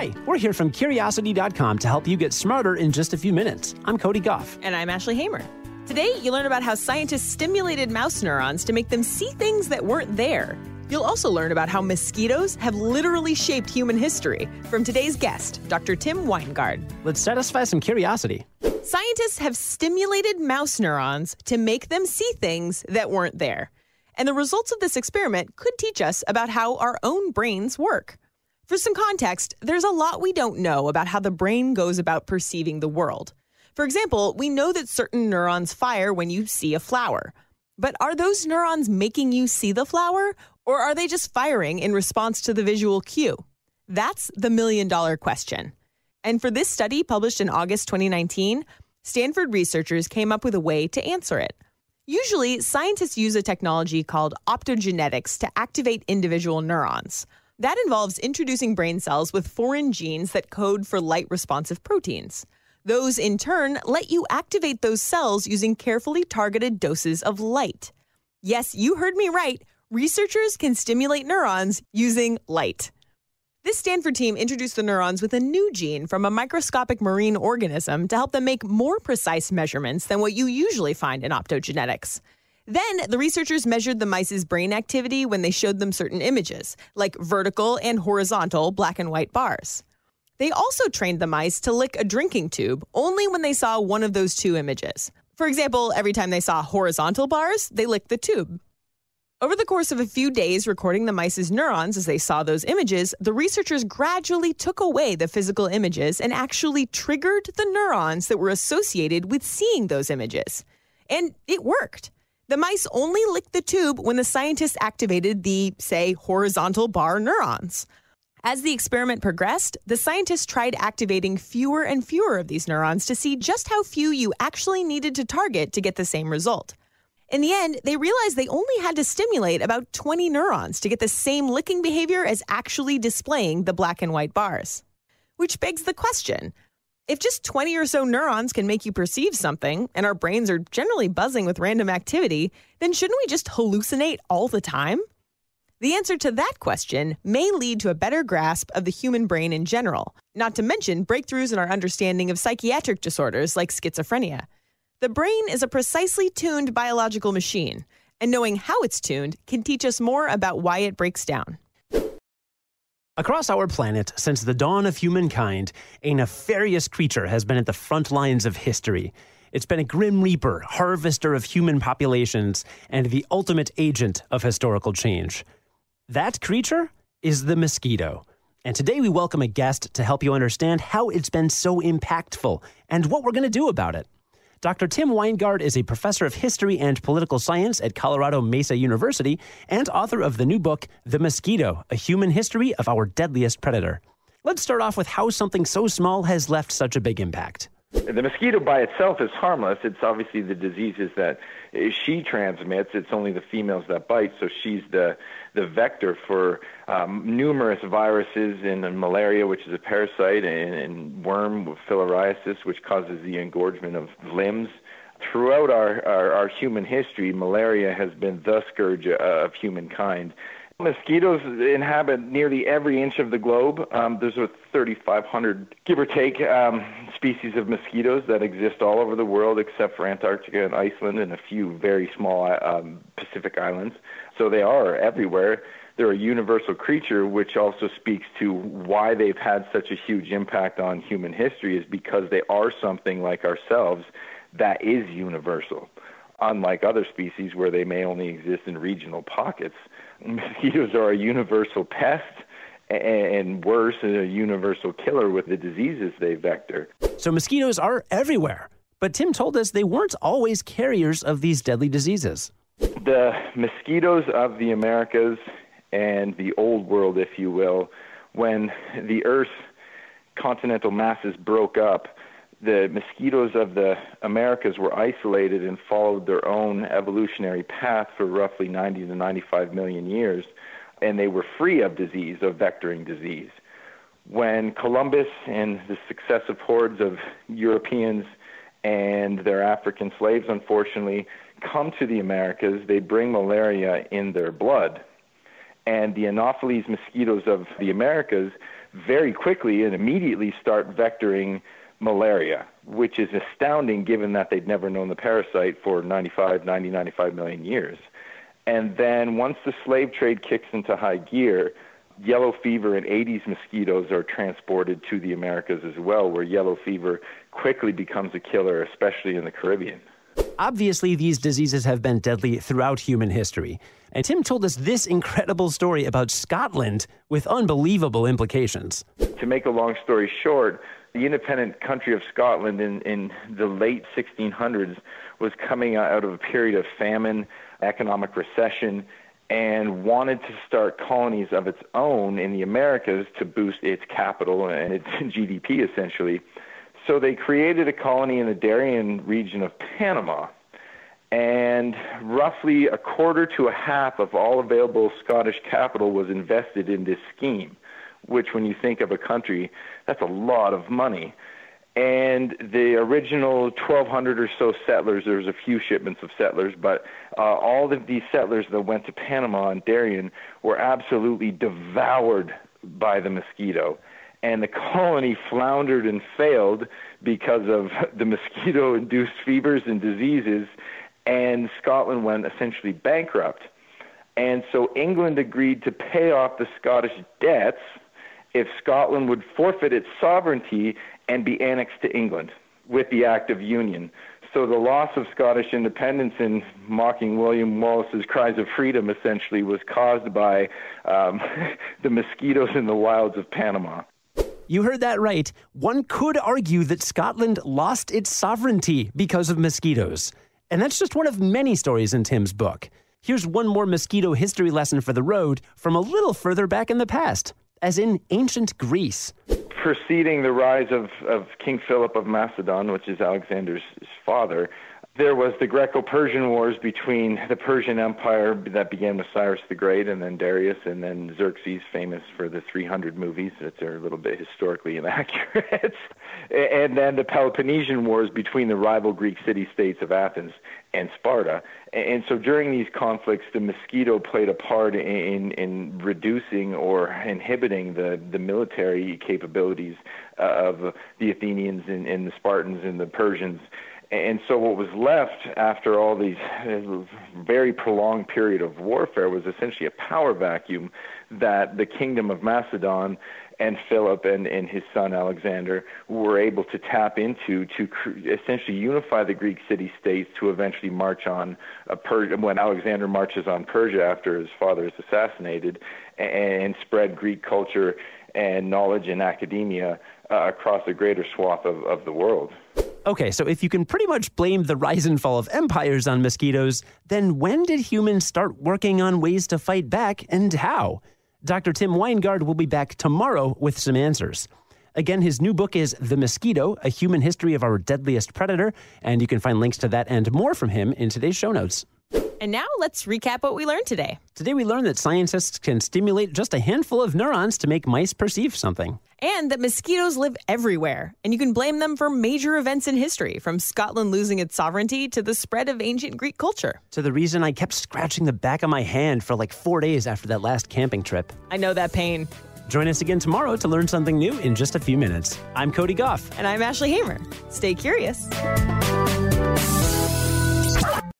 Hi, we're here from Curiosity.com to help you get smarter in just a few minutes. I'm Cody Gough. And I'm Ashley Hamer. Today, you learn about how scientists stimulated mouse neurons to make them see things that weren't there. You'll also learn about how mosquitoes have literally shaped human history from today's guest, Dr. Tim Winegard. Let's satisfy some curiosity. Scientists have stimulated mouse neurons to make them see things that weren't there. And the results of this experiment could teach us about how our own brains work. For some context, there's a lot we don't know about how the brain goes about perceiving the world. For example, we know that certain neurons fire when you see a flower. But are those neurons making you see the flower, or are they just firing in response to the visual cue? That's the million dollar question. And for this study published in August 2019, Stanford researchers came up with a way to answer it. Usually, scientists use a technology called optogenetics to activate individual neurons. That involves introducing brain cells with foreign genes that code for light responsive proteins. Those, in turn, let you activate those cells using carefully targeted doses of light. Yes, you heard me right. Researchers can stimulate neurons using light. This Stanford team introduced the neurons with a new gene from a microscopic marine organism to help them make more precise measurements than what you usually find in optogenetics. Then the researchers measured the mice's brain activity when they showed them certain images, like vertical and horizontal black and white bars. They also trained the mice to lick a drinking tube only when they saw one of those two images. For example, every time they saw horizontal bars, they licked the tube. Over the course of a few days recording the mice's neurons as they saw those images, the researchers gradually took away the physical images and actually triggered the neurons that were associated with seeing those images. And it worked. The mice only licked the tube when the scientists activated the, say, horizontal bar neurons. As the experiment progressed, the scientists tried activating fewer and fewer of these neurons to see just how few you actually needed to target to get the same result. In the end, they realized they only had to stimulate about 20 neurons to get the same licking behavior as actually displaying the black and white bars. Which begs the question if just 20 or so neurons can make you perceive something, and our brains are generally buzzing with random activity, then shouldn't we just hallucinate all the time? The answer to that question may lead to a better grasp of the human brain in general, not to mention breakthroughs in our understanding of psychiatric disorders like schizophrenia. The brain is a precisely tuned biological machine, and knowing how it's tuned can teach us more about why it breaks down. Across our planet, since the dawn of humankind, a nefarious creature has been at the front lines of history. It's been a grim reaper, harvester of human populations, and the ultimate agent of historical change. That creature is the mosquito. And today we welcome a guest to help you understand how it's been so impactful and what we're going to do about it. Dr. Tim Winegard is a professor of history and political science at Colorado Mesa University and author of the new book, The Mosquito A Human History of Our Deadliest Predator. Let's start off with how something so small has left such a big impact. The mosquito by itself is harmless. It's obviously the diseases that she transmits. It's only the females that bite, so she's the the vector for um, numerous viruses and, malaria, which is a parasite, and, and worm filariasis, which causes the engorgement of limbs. Throughout our, our, our human history, malaria has been the scourge of humankind. Mosquitoes inhabit nearly every inch of the globe. Um, there's a 3,500, give or take, um, species of mosquitoes that exist all over the world except for Antarctica and Iceland and a few very small um, Pacific islands. So they are everywhere. They're a universal creature, which also speaks to why they've had such a huge impact on human history, is because they are something like ourselves that is universal, unlike other species where they may only exist in regional pockets mosquitoes are a universal pest and worse, a universal killer with the diseases they vector. So mosquitoes are everywhere. But Tim told us they weren't always carriers of these deadly diseases. The mosquitoes of the Americas and the old world, if you will, when the Earth's continental masses broke up, the mosquitoes of the Americas were isolated and followed their own evolutionary path for roughly 90 to 95 million years, and they were free of disease, of vectoring disease. When Columbus and the successive hordes of Europeans and their African slaves, unfortunately, come to the Americas, they bring malaria in their blood. And the Anopheles mosquitoes of the Americas very quickly and immediately start vectoring malaria, which is astounding given that they'd never known the parasite for 95, 90, 95 million years. And then once the slave trade kicks into high gear, yellow fever and Aedes mosquitoes are transported to the Americas as well, where yellow fever quickly becomes a killer, especially in the Caribbean. Obviously, these diseases have been deadly throughout human history. And Tim told us this incredible story about Scotland with unbelievable implications. To make a long story short, the independent country of Scotland in, in the late 1600s was coming out of a period of famine, economic recession, and wanted to start colonies of its own in the Americas to boost its capital and its GDP essentially. So they created a colony in the Darien region of Panama. And roughly a quarter to a half of all available Scottish capital was invested in this scheme, which, when you think of a country, that's a lot of money. And the original 1,200 or so settlers, there was a few shipments of settlers, but uh, all of these settlers that went to Panama and Darien were absolutely devoured by the mosquito. And the colony floundered and failed because of the mosquito induced fevers and diseases, and Scotland went essentially bankrupt. And so England agreed to pay off the Scottish debts if Scotland would forfeit its sovereignty and be annexed to England with the Act of Union. So the loss of Scottish independence in mocking William Wallace's cries of freedom essentially was caused by um, the mosquitoes in the wilds of Panama. You heard that right. One could argue that Scotland lost its sovereignty because of mosquitoes. And that's just one of many stories in Tim's book. Here's one more mosquito history lesson for the road from a little further back in the past, as in ancient Greece. Preceding the rise of, of King Philip of Macedon, which is Alexander's father, there was the Greco-Persian Wars between the Persian Empire that began with Cyrus the Great and then Darius and then Xerxes, famous for the 300 movies that are a little bit historically inaccurate, and then the Peloponnesian Wars between the rival Greek city-states of Athens and Sparta. And so during these conflicts, the mosquito played a part in, in reducing or inhibiting the, the military capabilities uh, of the Athenians and, and the Spartans and the Persians and so what was left after all these very prolonged period of warfare was essentially a power vacuum that the kingdom of Macedon and Philip and, and his son Alexander were able to tap into to essentially unify the Greek city states to eventually march on a per- when Alexander marches on Persia after his father is assassinated and, and spread Greek culture and knowledge in academia uh, across a greater swath of, of the world. Okay, so if you can pretty much blame the rise and fall of empires on mosquitoes, then when did humans start working on ways to fight back and how? Dr. Tim Winegard will be back tomorrow with some answers. Again, his new book is The Mosquito A Human History of Our Deadliest Predator, and you can find links to that and more from him in today's show notes. And now let's recap what we learned today. Today, we learned that scientists can stimulate just a handful of neurons to make mice perceive something. And that mosquitoes live everywhere, and you can blame them for major events in history, from Scotland losing its sovereignty to the spread of ancient Greek culture. To the reason I kept scratching the back of my hand for like four days after that last camping trip. I know that pain. Join us again tomorrow to learn something new in just a few minutes. I'm Cody Gough. And I'm Ashley Hamer. Stay curious.